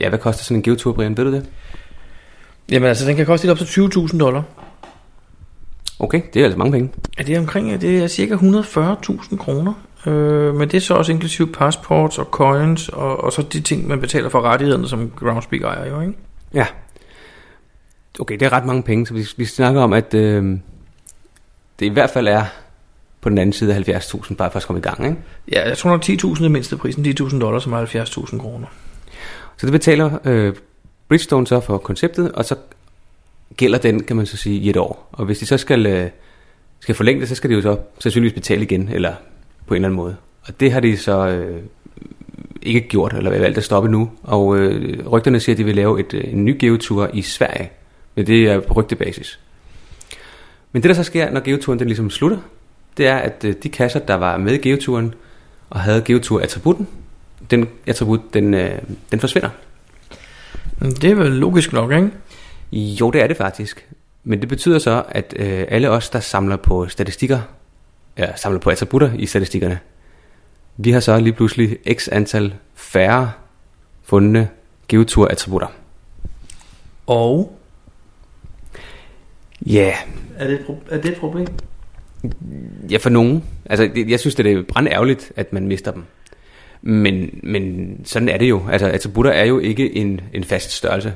ja, hvad koster sådan en geotur, Brian, ved du det? Jamen altså, den kan koste lidt op til 20.000 dollar. Okay, det er altså mange penge. Er det omkring, det er cirka 140.000 kroner. Øh, men det er så også inklusive passports og coins, og, og så de ting, man betaler for rettighederne, som Groundspeak ejer jo, ikke? Ja. Okay, det er ret mange penge, så vi, vi snakker om, at øh, det i hvert fald er på den anden side af 70.000, bare for at komme i gang, ikke? Ja, jeg tror nok 10.000 er mindste prisen, 10.000 dollars, som er 70.000 kroner. Så det betaler øh, Bridgestone så for konceptet, og så gælder den, kan man så sige, i et år. Og hvis de så skal, øh, skal forlænge det, så skal de jo så sandsynligvis betale igen, eller på en eller anden måde. Og det har de så øh, ikke gjort, eller valgt at stoppe nu. Og øh, rygterne siger, at de vil lave et, øh, en ny geotur i Sverige. Men det er på rygtebasis. Men det der så sker, når geoturen den ligesom slutter, det er, at øh, de kasser, der var med i geoturen, og havde geotur-attributen, den attribut, den, øh, den forsvinder. Det er vel logisk nok, ikke? Jo, det er det faktisk. Men det betyder så, at øh, alle os, der samler på statistikker, eller samler på attributter i statistikkerne, vi har så lige pludselig x antal færre fundne geotur-attributter. Og Ja, er det, er det et problem? ja for nogen. Altså, jeg synes, det er brand ærgerligt, at man mister dem. Men, men sådan er det jo. Altså, attributter er jo ikke en, en fast størrelse.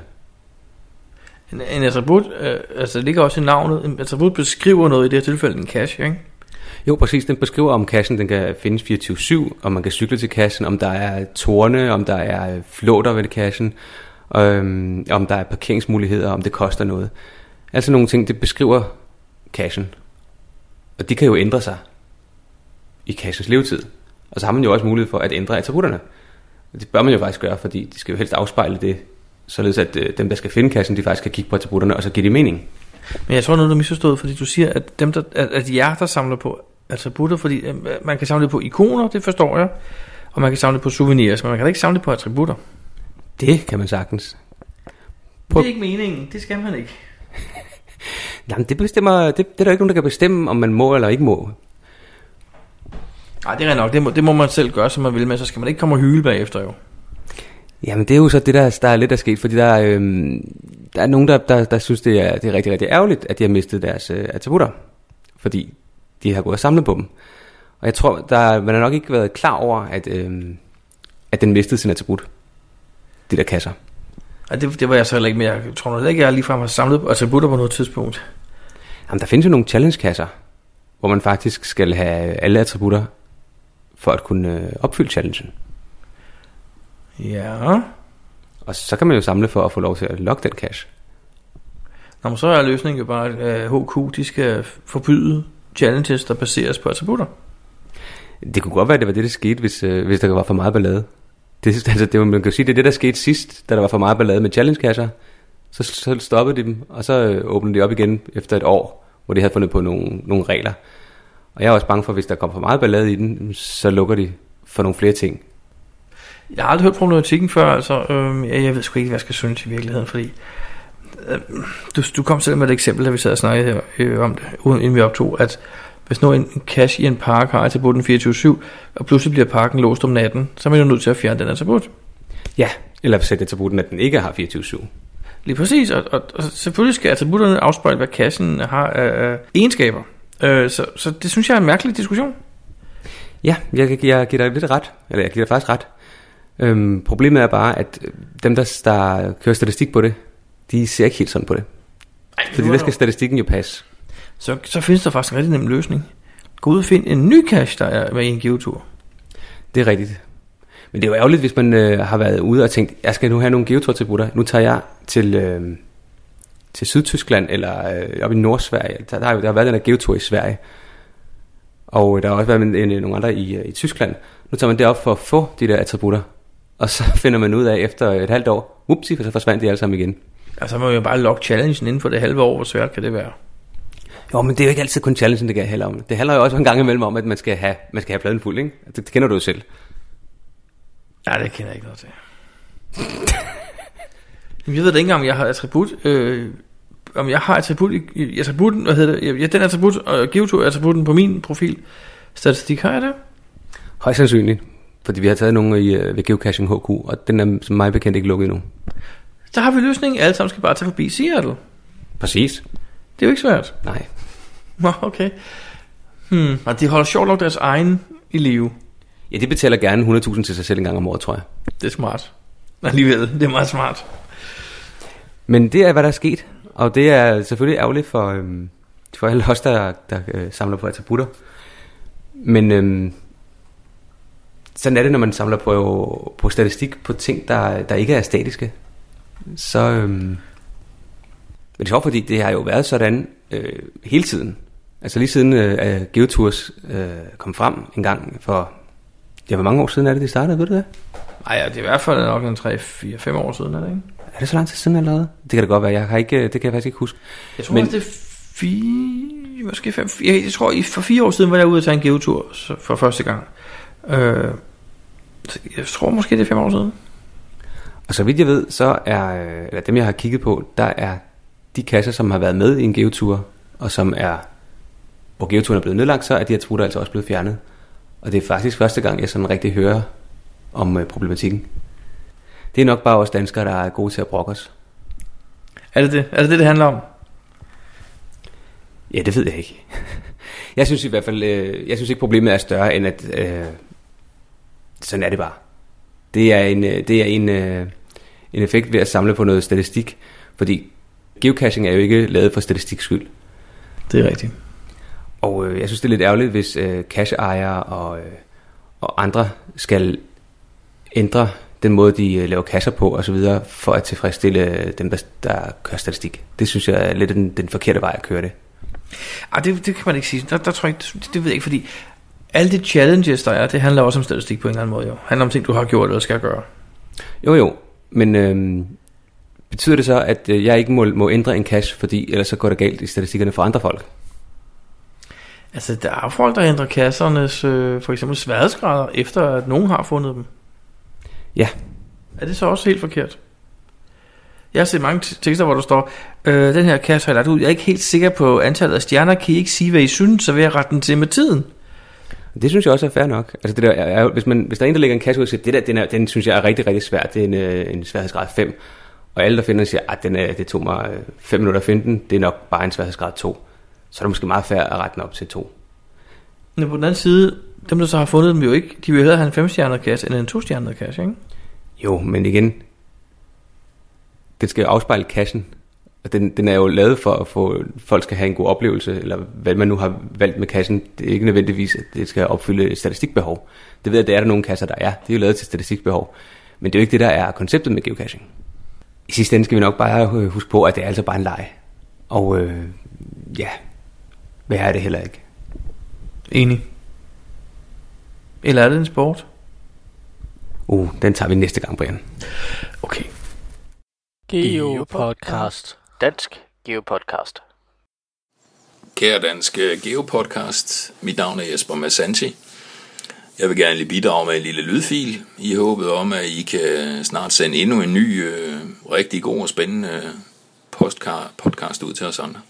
En, en attribut, øh, altså det ligger også i navnet, en attribut beskriver noget, i det her tilfælde en cache, ikke? Jo, præcis. Den beskriver, om kassen den kan findes 24-7, om man kan cykle til kassen, om der er tårne, om der er flåter ved kassen, øhm, om der er parkeringsmuligheder, om det koster noget. Altså nogle ting, det beskriver kassen. Og de kan jo ændre sig i kassens levetid. Og så har man jo også mulighed for at ændre attributterne. Det bør man jo faktisk gøre, fordi de skal jo helst afspejle det, således at øh, dem, der skal finde kassen, de faktisk kan kigge på attributterne, og så give det mening. Men jeg tror noget, du misforstået, fordi du siger, at, dem, der, at, at jer, der samler på attributter, fordi øh, man kan samle på ikoner, det forstår jeg, og man kan samle på souvenirs, men man kan da ikke samle på attributter. Det kan man sagtens. Det er ikke meningen, det skal man ikke. Jamen, det bestemmer, det, det er der ikke nogen, der kan bestemme, om man må eller ikke må. Nej, det er nok, det må, det må man selv gøre, som man vil, men så skal man ikke komme og hyle bagefter jo. Jamen, det er jo så det, der, der er lidt der sket, fordi der, er, øhm, der er nogen, der, der, der synes, det er, det er rigtig, rigtig ærgerligt, at de har mistet deres øh, attributter, fordi de har gået og samlet på dem. Og jeg tror, der, man har nok ikke været klar over, at, øhm, at den mistede sin attribut, de der kasser. Ej, det, det var jeg så heller ikke mere. Jeg tror nok ikke, jeg ligefrem har samlet attributter på noget tidspunkt. Jamen, der findes jo nogle challenge-kasser, hvor man faktisk skal have alle attributter for at kunne øh, opfylde challengen. Ja. Og så kan man jo samle for at få lov til at logge den cache. Nå, men så er løsningen jo bare, at øh, HQ de skal forbyde challenges, der baseres på attributter. Det kunne godt være, at det var det, der skete, hvis, øh, hvis der var for meget ballade. Det, altså, det, man kan sige, det er det, der skete sidst, da der var for meget ballade med challenge-kasser. Så, så stoppede de dem, og så øh, åbnede de op igen efter et år, hvor de havde fundet på nogle, nogle regler. Og jeg er også bange for, at hvis der kommer for meget ballade i den, så lukker de for nogle flere ting. Jeg har aldrig hørt problematikken før, altså. Øhm, jeg, jeg ved sgu ikke, hvad jeg skal synes i virkeligheden, fordi... Øh, du, du kom selv med et eksempel, da vi sad og snakkede her, øh, om det, uden inden vi optog, at hvis nu en, en cache i en park har attributen 24-7, og pludselig bliver parken låst om natten, så er man jo nødt til at fjerne den attribut. Ja, eller sætte attributen, at den ikke har 24-7. Lige præcis, og, og, og selvfølgelig skal attributterne afspejle, hvad cachen har af, af egenskaber. Øh, så, så det synes jeg er en mærkelig diskussion. Ja, jeg, jeg, jeg giver dig lidt ret, eller jeg giver dig faktisk ret. Øhm, problemet er bare, at dem, der, der kører statistik på det, de ser ikke helt sådan på det. Ej, Fordi der skal statistikken jo passe. så, så findes der faktisk en rigtig nem løsning. Gå ud og find en ny cache, der er med i en geotur. Det er rigtigt. Men det er jo ærgerligt, hvis man øh, har været ude og tænkt, jeg skal nu have nogle geotur-attributter. Nu tager jeg til, øh, til Sydtyskland eller øh, op i Nordsverige. Der, der, har jo der har været den der geotur i Sverige. Og der har også været en, en, nogle andre i, øh, i Tyskland. Nu tager man det op for at få de der attributter. Og så finder man ud af efter et halvt år, upsi, så forsvandt de alle sammen igen. Altså, må man jo bare logge challengen inden for det halve år. Hvor svært kan det være? Jo, men det er jo ikke altid kun challengen, det handler om. Det handler jo også en gang imellem om, at man skal have, man skal have pladen fuld, ikke? Det, det kender du jo selv. Nej, det kender jeg ikke noget til. Jeg ved da ikke engang, om jeg har attribut... Øh, om jeg har attribut i, attributen, hvad hedder det? Ja, den attribut, og geotur attributen på min profil. Statistik, har jeg det? Højst sandsynligt. Fordi vi har taget nogle i, øh, ved Geocaching HQ, og den er som mig bekendt ikke lukket endnu. Der har vi løsningen. Alle sammen skal bare tage forbi Seattle. Præcis. Det er jo ikke svært. Nej. Nå, okay. Hmm. Og de holder sjovt nok deres egen i live. Ja, de betaler gerne 100.000 til sig selv en gang om året, tror jeg. Det er smart. Alligevel, det er meget smart. Men det er, hvad der er sket. Og det er selvfølgelig ærgerligt for, øhm, for alle os, der, der øh, samler på attributter. Men øhm, sådan er det, når man samler på, på statistik på ting, der, der ikke er statiske. Så... Øhm, men det er sjovt, fordi det har jo været sådan øh, hele tiden. Altså lige siden øh, Geotours øh, kom frem en gang for... Ja, hvor mange år siden er det, det startede, ved du det? Nej, ja, det er i hvert fald nok en 3-4-5 år siden, er det ikke? Er det så lang tid siden allerede? Det kan det godt være, jeg har ikke, det kan jeg faktisk ikke huske. Jeg tror Men- det er fire, måske fem, jeg, jeg tror, i- for fire år siden var jeg ude at tage en geotur for første gang. Øh, jeg tror måske, det er fem år siden. Og så vidt jeg ved, så er, øh, eller dem jeg har kigget på, der er de kasser, som har været med i en geotur, og som er, hvor geoturen er blevet nedlagt, så er de her trutter altså også blevet fjernet. Og det er faktisk første gang, jeg sådan rigtig hører om øh, problematikken. Det er nok bare os danskere, der er gode til at brokke os. Er det det, er det, det, det handler om? Ja, det ved jeg ikke. Jeg synes i hvert fald, øh, jeg synes ikke problemet er større end at, øh, sådan er det bare. Det er en, øh, det er en, øh, en effekt ved at samle på noget statistik, fordi geocaching er jo ikke lavet for statistiks skyld. Det er rigtigt. Og øh, jeg synes, det er lidt ærgerligt, hvis øh, cacheejere og, øh, og andre skal ændre den måde, de øh, laver kasser på osv., for at tilfredsstille øh, dem, der, der kører statistik. Det synes jeg er lidt den, den forkerte vej at køre det. Ej, det, det kan man ikke sige. Der, der tror jeg ikke, det, det ved jeg ikke, fordi alle de challenges, der er, det handler også om statistik på en eller anden måde. Jo. Det handler om ting, du har gjort eller skal gøre. Jo jo, men øh, betyder det så, at øh, jeg ikke må, må ændre en cache, fordi ellers så går det galt i statistikkerne for andre folk? Altså, der er folk, der ændrer kassernes, øh, for eksempel sværhedsgrader, efter at nogen har fundet dem. Ja. Er det så også helt forkert? Jeg har set mange tekster, hvor der står, øh, den her kasse har jeg lagt ud. Jeg er ikke helt sikker på antallet af stjerner. Kan I ikke sige, hvad I synes, så vil jeg rette den til med tiden. Det synes jeg også er fair nok. Altså det der er, hvis, man, hvis der er en, der lægger en cache ud og siger, det der, den, er, den synes jeg er rigtig, rigtig svær, det er en, øh, en sværhedsgrad 5. Og alle, der finder den, siger, at den er, det tog mig 5 minutter at finde den, det er nok bare en sværhedsgrad 2. Så er det måske meget fair at rette den op til 2. Men på den anden side, dem der så har fundet dem jo ikke, de vil hellere have en 5 stjernet kasse, end en 2 stjernet kasse, ikke? Jo, men igen, den skal jo afspejle kassen. Og den, den er jo lavet for at få, folk skal have en god oplevelse, eller hvad man nu har valgt med kassen. Det er ikke nødvendigvis, at det skal opfylde et statistikbehov. Det ved jeg, det er der nogle kasser, der er. Det er jo lavet til statistikbehov. Men det er jo ikke det, der er konceptet med geocaching. I sidste ende skal vi nok bare huske på, at det er altså bare en leg. Og øh, ja, hvad er det heller ikke? Enig. Eller er det en sport? Uh, den tager vi næste gang, Brian. Okay. Geopodcast. Dansk Geopodcast. Kære danske Geopodcast, mit navn er Jesper Massanti. Jeg vil gerne lige bidrage med en lille lydfil i håbet om, at I kan snart sende endnu en ny, øh, rigtig god og spændende podcast ud til os andre.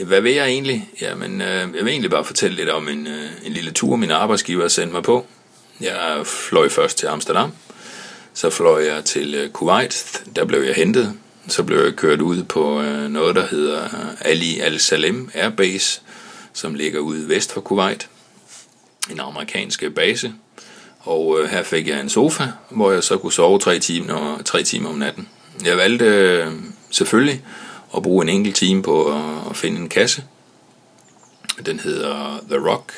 Ja, hvad vil jeg egentlig? Jamen, øh, jeg vil egentlig bare fortælle lidt om en, øh, en lille tur, min arbejdsgiver sendte mig på. Jeg fløj først til Amsterdam, så fløj jeg til øh, Kuwait, der blev jeg hentet. Så blev jeg kørt ud på øh, noget, der hedder øh, Ali Al-Salem Airbase, som ligger ude vest for Kuwait. En amerikansk øh, base. Og øh, her fik jeg en sofa, hvor jeg så kunne sove tre timer, tre timer om natten. Jeg valgte øh, selvfølgelig at bruge en enkelt time på at, finde en kasse. Den hedder The Rock,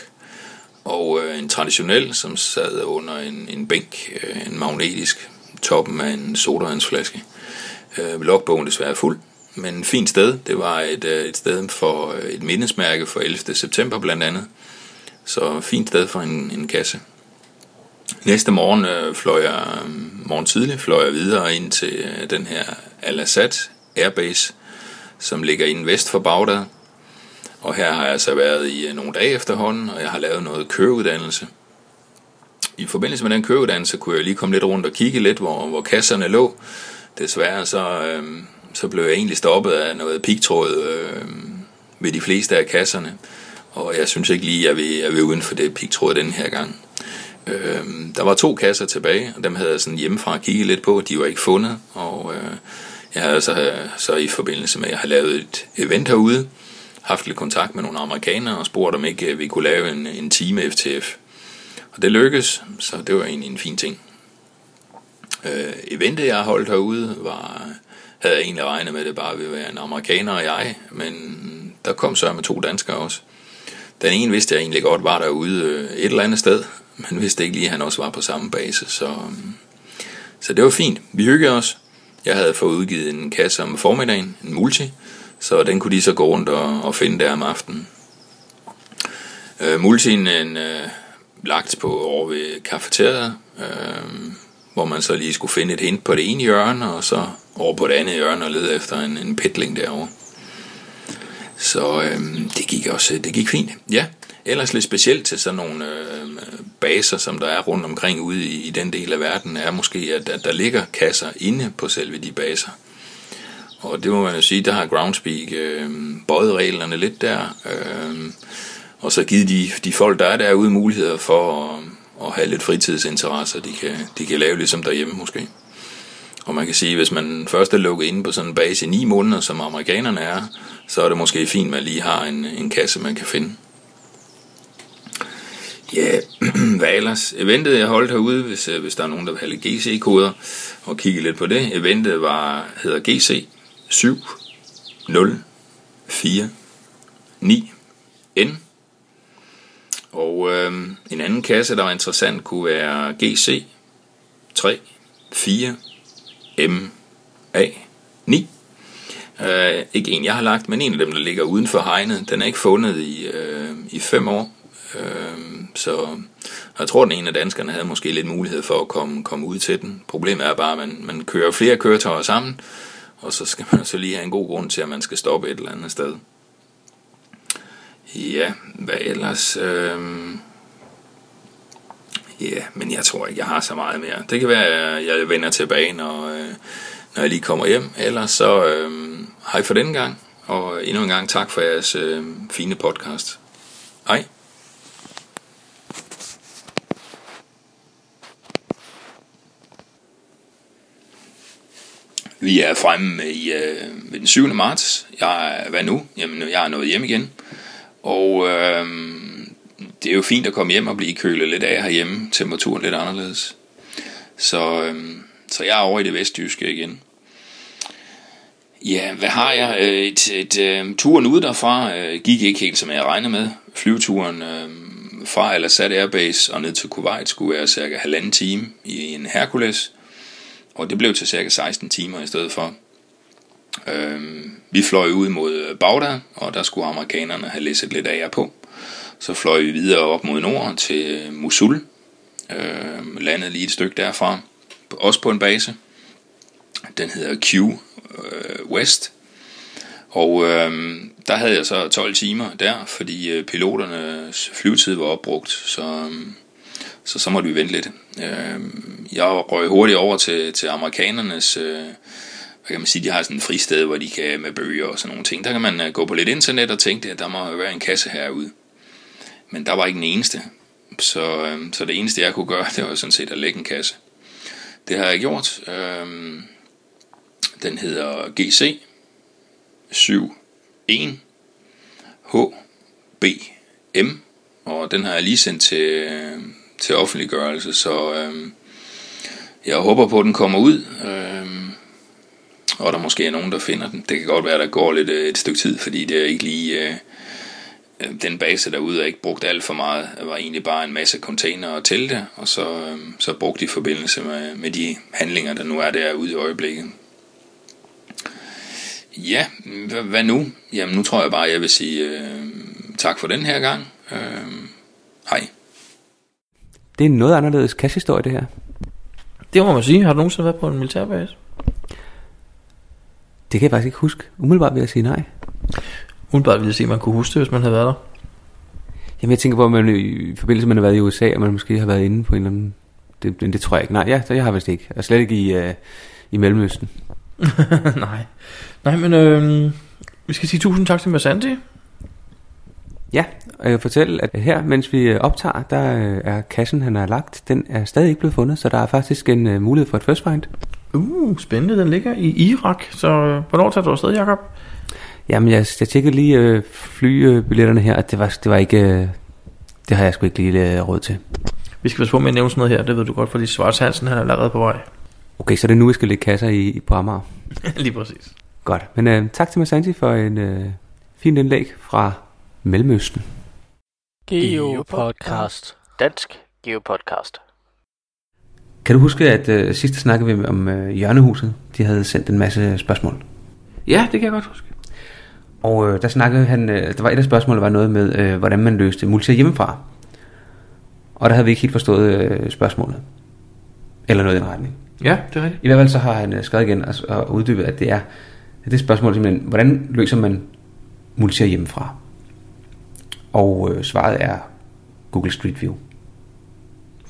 og øh, en traditionel, som sad under en, en bænk, øh, en magnetisk, toppen af en sodavandsflaske. Øh, logbogen desværre fuld, men et fint sted. Det var et, øh, et sted for øh, et mindesmærke for 11. september blandt andet. Så fint sted for en, en kasse. Næste morgen øh, fløj jeg, øh, morgen tidlig, fløj jeg videre ind til øh, den her Al-Assad Airbase, som ligger inden vest for Bagdad. Og her har jeg så været i øh, nogle dage efterhånden, og jeg har lavet noget køreuddannelse. I forbindelse med den køreuddannelse kunne jeg lige komme lidt rundt og kigge lidt, hvor, hvor kasserne lå. Desværre så, øh, så blev jeg egentlig stoppet af noget pigtråd øh, ved de fleste af kasserne. Og jeg synes ikke lige, at jeg vil, jeg vil uden for det pigtråd den her gang. Øh, der var to kasser tilbage, og dem havde jeg sådan hjemmefra kigget lidt på. De var ikke fundet, og øh, jeg havde så, så i forbindelse med, at jeg har lavet et event herude, haft lidt kontakt med nogle amerikanere og spurgt, om ikke øh, vi kunne lave en, en time FTF. Og det lykkedes, så det var egentlig en fin ting. Øh, eventet, jeg har holdt herude, var, havde jeg egentlig regnet med, at det bare ville være en amerikaner og jeg, men der kom så med to danskere også. Den ene vidste jeg egentlig godt var derude øh, et eller andet sted, men vidste ikke lige, at han også var på samme base, så, øh, så det var fint. Vi hyggede os. Jeg havde fået udgivet en kasse om formiddagen, en multi, så den kunne de så gå rundt og, og finde der om aftenen. Øh, multien en, øh, lagt på over ved kafeteriet, øh, hvor man så lige skulle finde et hint på det ene hjørne, og så over på det andet hjørne og lede efter en, en pitling derovre. Så øh, det gik også det gik fint. Ja, ellers lidt specielt til sådan nogle øh, baser, som der er rundt omkring ude i, i den del af verden, er måske, at, at der ligger kasser inde på selve de baser. Og det må man jo sige, der har Groundspeak øh, bøjet reglerne lidt der, øh, og så givet de, de folk, der er derude, muligheder for at, at have lidt fritidsinteresser, de kan, de kan lave ligesom derhjemme måske. Og man kan sige, hvis man først er lukket inde på sådan en base i ni måneder, som amerikanerne er, så er det måske fint, at man lige har en, en kasse, man kan finde. Ja, hvad ellers? Eventet, jeg holdt herude, hvis, øh, hvis der er nogen, der vil have lidt GC-koder, og kigge lidt på det. Eventet var, hedder GC 7 0 4 9 N. Og øh, en anden kasse, der var interessant, kunne være GC 3 4 M A 9. Øh, ikke en, jeg har lagt, men en af dem, der ligger uden for hegnet. Den er ikke fundet i, øh, i fem år. Øh, så jeg tror, den ene af danskerne havde måske lidt mulighed for at komme, komme ud til den. Problemet er bare, at man, man kører flere køretøjer sammen, og så skal man så lige have en god grund til, at man skal stoppe et eller andet sted. Ja, hvad ellers? Øh... Ja, men jeg tror ikke, jeg har så meget mere. Det kan være, at jeg vender tilbage, når, øh, når jeg lige kommer hjem. Ellers så øh, hej for denne gang, og endnu en gang tak for jeres øh, fine podcast. Hej. Vi er fremme i øh, den 7. marts. Jeg er, hvad nu? Jamen, jeg er nået hjem igen. Og øh, det er jo fint at komme hjem og blive kølet lidt af herhjemme. Temperaturen lidt anderledes. Så, øh, så jeg er over i det vestjyske igen. Ja, hvad har jeg? Øh, et, et, et turen ud derfra øh, gik ikke helt som jeg regnede med. Flyveturen øh, fra Al-Assad Airbase og ned til Kuwait skulle være cirka halvanden time i en Hercules. Og det blev til cirka 16 timer i stedet for. Øh, vi fløj ud mod Bagdad, og der skulle amerikanerne have læsset lidt af jer på. Så fløj vi videre op mod nord til Mosul, øh, landet lige et stykke derfra, også på en base. Den hedder Q øh, West. Og øh, der havde jeg så 12 timer der, fordi øh, piloternes flyvetid var opbrugt, så, øh, så så måtte vi vente lidt. Øh, jeg røg hurtigt over til, til amerikanernes, øh, hvad kan man sige, de har sådan et fristed, hvor de kan med bøger og sådan nogle ting. Der kan man øh, gå på lidt internet og tænke, at der må være en kasse herude. Men der var ikke en eneste. Så, øh, så det eneste, jeg kunne gøre, det var sådan set at lægge en kasse. Det har jeg gjort. Øh, den hedder GC 71 HBM, og den har jeg lige sendt til, til offentliggørelse, så øh, jeg håber på, at den kommer ud. Øh, og der måske er nogen, der finder den. Det kan godt være, der går lidt øh, et stykke tid, fordi det er ikke lige... Øh, øh den base derude er ikke brugt alt for meget. Det var egentlig bare en masse container og telte, og så, øh, så brugt i forbindelse med, med de handlinger, der nu er derude i øjeblikket. Ja, hvad, nu? Jamen nu tror jeg bare, jeg vil sige øh, tak for den her gang. Øh, hej. Det er en noget anderledes kassehistorie, det her. Det må man sige. Har du nogensinde været på en militærbase? Det kan jeg faktisk ikke huske. Umiddelbart vil jeg sige nej. Umiddelbart ville jeg sige, at man kunne huske det, hvis man havde været der. Jamen jeg tænker på, at man i forbindelse med at man har været i USA, og man måske har været inde på en eller anden... Det, det, tror jeg ikke. Nej, ja, det jeg har vist ikke. Og slet ikke i, uh, i Mellemøsten. Nej. Nej, men øh, vi skal sige tusind tak til Masanti. Ja, og jeg vil fortælle, at her, mens vi øh, optager, der øh, er kassen, han har lagt, den er stadig ikke blevet fundet, så der er faktisk en uh, mulighed for et first find. Uh, spændende. Den ligger i Irak. Så øh, hvornår tager du afsted, Jacob? Jamen, jeg, jeg tjekkede lige øh, flybilletterne her, at det var, det var ikke... Øh, det har jeg sgu ikke lige øh, råd til. Vi skal passe på med at nævne sådan noget her. Det ved du godt, fordi Svarts Hansen han er allerede på vej. Okay, så det er nu, vi skal lægge kasser i, i på Amager. Lige præcis. Godt, men øh, tak til Masanti for en øh, fin indlæg fra Mellemøsten. Geopodcast. Dansk Geopodcast. Kan du huske, at øh, sidste snakkede vi om øh, Hjørnehuset? De havde sendt en masse spørgsmål. Ja, det kan jeg godt huske. Og øh, der snakkede han, øh, der var et af spørgsmålene, var noget med, øh, hvordan man løste multi hjemmefra. Og der havde vi ikke helt forstået øh, spørgsmålet. Eller noget i den retning. Ja, det er rigtigt. I hvert fald så har han øh, skrevet igen og, og uddybet, at det er at det spørgsmål simpelthen, hvordan løser man multi hjemmefra? Og øh, svaret er Google Street View.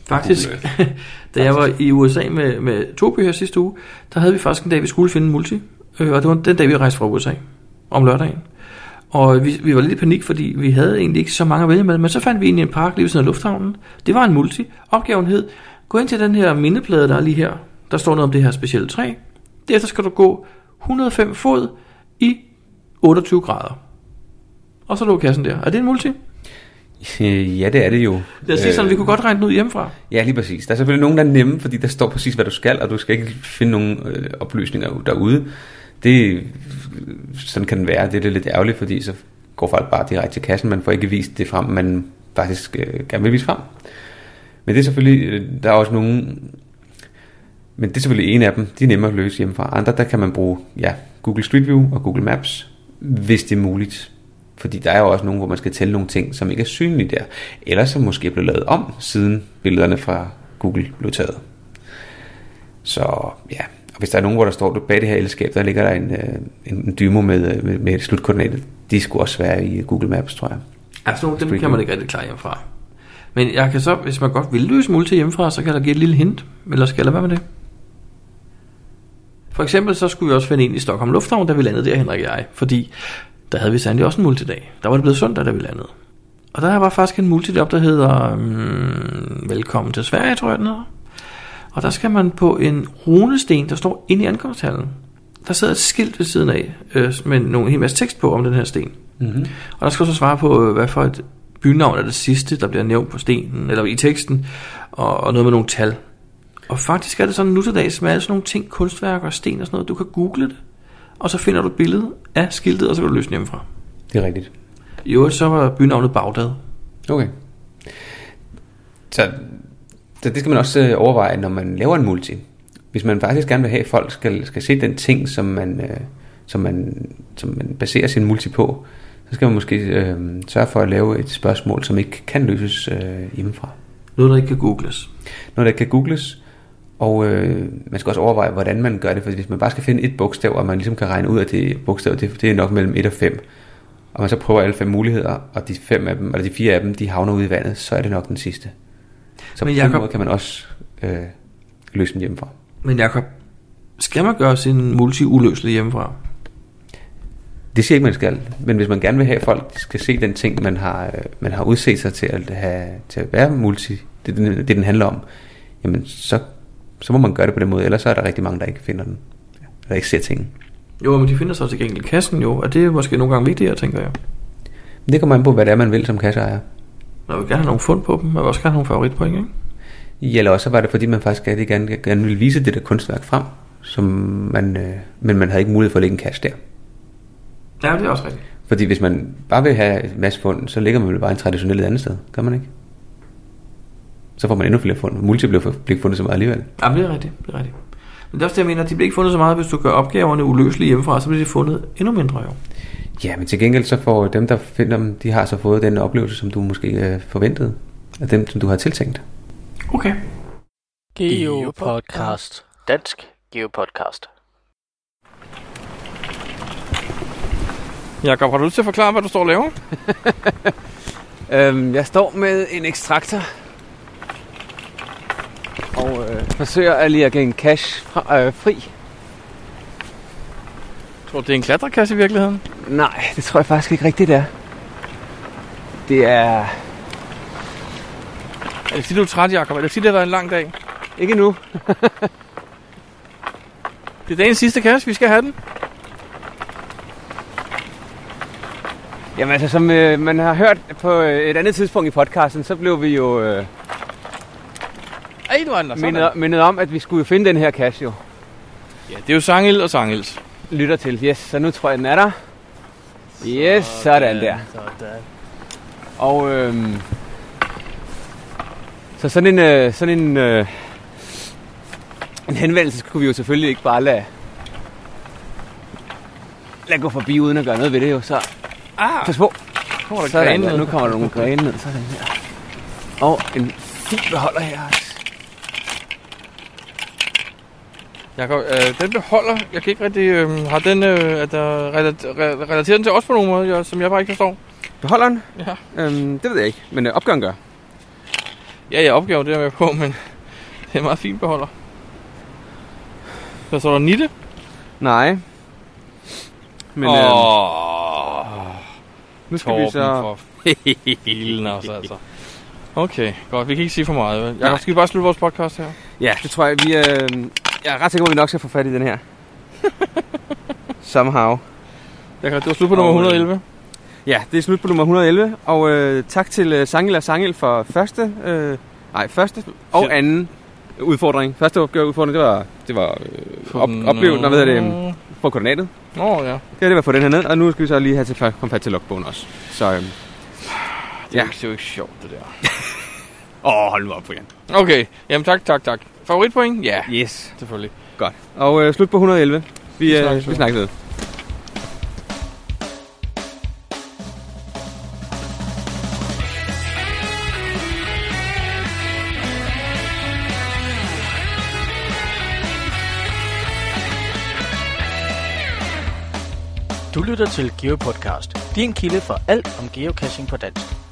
Faktisk, da jeg var i USA med, med Toby her sidste uge, der havde vi faktisk en dag, vi skulle finde en multi. Øh, og det var den dag, vi rejste fra USA om lørdagen. Og vi, vi var lidt i panik, fordi vi havde egentlig ikke så mange at vælge med. Men så fandt vi egentlig en park lige ved siden af lufthavnen. Det var en multi. Opgaven hed, gå ind til den her mindeplade, der er lige her. Der står noget om det her specielle træ. Derefter skal du gå 105 fod i 28 grader. Og så lå kassen der. Er det en multi? Øh, ja, det er det jo. Det er sige sådan, vi kunne godt regne den ud hjemmefra. Ja, lige præcis. Der er selvfølgelig nogen, der er nemme, fordi der står præcis, hvad du skal, og du skal ikke finde nogen øh, oplysninger derude. Det, sådan kan den være. Det er lidt ærgerligt, fordi så går folk bare direkte til kassen. Man får ikke vist det frem, man faktisk øh, gerne vil vise frem. Men det er selvfølgelig, øh, der er også nogen, men det er selvfølgelig en af dem, de er nemmere at løse hjemmefra. Andre, der kan man bruge ja, Google Street View og Google Maps, hvis det er muligt. Fordi der er jo også nogen, hvor man skal tælle nogle ting, som ikke er synlige der. Eller som måske blevet lavet om, siden billederne fra Google blev taget. Så ja, og hvis der er nogen, hvor der står bag det her elskab, der ligger der en, øh, en, dymo med, øh, med, med et slutkoordinat. De skulle også være i Google Maps, tror jeg. Altså, nogle dem kan man ikke rigtig klare hjemmefra. Men jeg kan så, hvis man godt vil løse multi hjemmefra, så kan der give et lille hint. Eller skal jeg være med det? For eksempel så skulle vi også finde en i Stockholm Lufthavn, da vi landede der, Henrik og jeg. Fordi der havde vi sandelig også en multidag. Der var det blevet søndag, da vi landede. Og der var faktisk en multidag op, der hedder mm, Velkommen til Sverige, tror jeg den hedder. Og der skal man på en runesten, der står inde i ankomsthallen. Der sidder et skilt ved siden af, øh, med nogle en masse tekst på om den her sten. Mm-hmm. Og der skal så svare på, øh, hvad for et bynavn er det sidste, der bliver nævnt på stenen, eller i teksten, og, og noget med nogle tal. Og faktisk er det sådan nu til dags med alle sådan nogle ting, kunstværker og sten og sådan noget, du kan google det, og så finder du et billede af skiltet, og så kan du løse det hjemmefra. Det er rigtigt. I øvrigt så var bynavnet Bagdad. Okay. Så, så det skal man også øh, overveje, når man laver en multi. Hvis man faktisk gerne vil have, at folk skal, skal se den ting, som man, øh, som, man, som man baserer sin multi på, så skal man måske øh, sørge for at lave et spørgsmål, som ikke kan løses øh, hjemmefra. Noget, der ikke kan googles. Noget, der ikke kan googles, og øh, man skal også overveje, hvordan man gør det, for hvis man bare skal finde et bogstav, og man ligesom kan regne ud, at det bogstav, det, det er nok mellem 1 og 5, og man så prøver alle fem muligheder, og de, fem af dem, eller de fire af dem, de havner ude i vandet, så er det nok den sidste. Så Men på den Jacob- måde kan man også øh, løse den hjemmefra. Men Jacob, skal man gøre sin multi uløselig hjemmefra? Det siger ikke, man skal, men hvis man gerne vil have, at folk skal se den ting, man har, øh, man har udset sig til at, have, til at være multi, det, det, det den handler om, jamen så, så må man gøre det på den måde, ellers så er der rigtig mange, der ikke finder den, der ikke ser tingene. Jo, men de finder sig til gengæld kassen jo, og det er måske nogle gange vigtigere, tænker jeg. Men det kommer an på, hvad det er, man vil som kasseejer. Man vil gerne have nogle fund på dem, man vil også gerne have nogle favoritpoint, ikke? Ja, eller også var det, fordi man faktisk rigtig gerne, gerne ville vise det der kunstværk frem. som man, øh, men man havde ikke mulighed for at lægge en cash der. Ja, det er også rigtigt. Fordi hvis man bare vil have en masse fund, så ligger man vel bare en traditionel et andet sted, gør man ikke? Så får man endnu flere fund. Multi bliver, bliver ikke fundet så meget alligevel. Jamen, det er rigtigt. Det er rigtigt. Men det er også det, jeg mener, de bliver ikke fundet så meget, hvis du gør opgaverne uløselige hjemmefra, så bliver de fundet endnu mindre jo. Ja, men til gengæld så får dem, der finder dem, de har så fået den oplevelse, som du måske øh, forventede. Af dem, som du har tiltænkt. Okay. Geopodcast. Dansk Geopodcast. Jakob, har du lyst til at forklare, hvad du står og laver? Øhm, jeg står med en ekstraktor. Og øh, forsøger at lige at give en cash fra, øh, fri. Tror du, det er en klatrekasse i virkeligheden? Nej, det tror jeg faktisk ikke rigtigt, det er. Det er Er det fordi, du er træt, Jacob? Er det fordi, det har været en lang dag? ikke nu. Det er dagens sidste kasse, vi skal have den. Jamen altså, som øh, man har hørt på øh, et andet tidspunkt i podcasten, så blev vi jo øh, Ej, du er der. mindet, mindet om, at vi skulle jo finde den her cash jo. Ja, det er jo Sangel og Sangels. Lytter til. Yes, så nu tror jeg, den er der. Yes, sådan der. Sådan. Og øhm, så sådan en, øh, sådan en, øh, en henvendelse skulle vi jo selvfølgelig ikke bare lade, lade gå forbi uden at gøre noget ved det jo. Så Ah, pas på. kommer der Sådan der. Nu kommer der nogle grene ned. Sådan her. Og en fin beholder her. Jakob, øh, den beholder, jeg kan ikke rigtig, øh, har den, øh, er der relat- re- relateret den til os på nogen måde, jeg, som jeg bare ikke forstår? Beholderen? Ja. Øhm, det ved jeg ikke, men øh, opgøren gør. Ja, jeg opgaver det er med på, men det er en meget fin beholder. Hvad står der? Nitte? Nej. Men Åh, øhm, nu skal vi så... for filen også, altså. Okay, godt. Vi kan ikke sige for meget. vel? Nej. Jakob, skal vi bare slutte vores podcast her? Ja, det tror jeg, vi... Øh, jeg er ret sikker på, at vi nok skal få fat i den her. Somehow. Jakob, det var slut på nummer Og, øh, 111. Ja, det er slut på nummer 111, og øh, tak til øh, Sangel og Sangel for første, øh, nej, første og anden udfordring. Første opgave udfordring, det var, det var øh, op, opleve, når hvad hedder det, øh, på koordinatet. Åh, ja. Det var det, at få den her ned, og nu skal vi så lige have til komme fat til logbogen også. Så, øh, Det er, Ja. ja. det er jo ikke sjovt, det der. åh, hold nu op, Brian. Okay, jamen tak, tak, tak. Favoritpoint? Ja, Yes. selvfølgelig. Godt. Og øh, slut på 111. Vi, Vi øh, snakkes vi ved. snakkes ved. Du lytter til GeoPodcast, din kilde for alt om geocaching på dansk.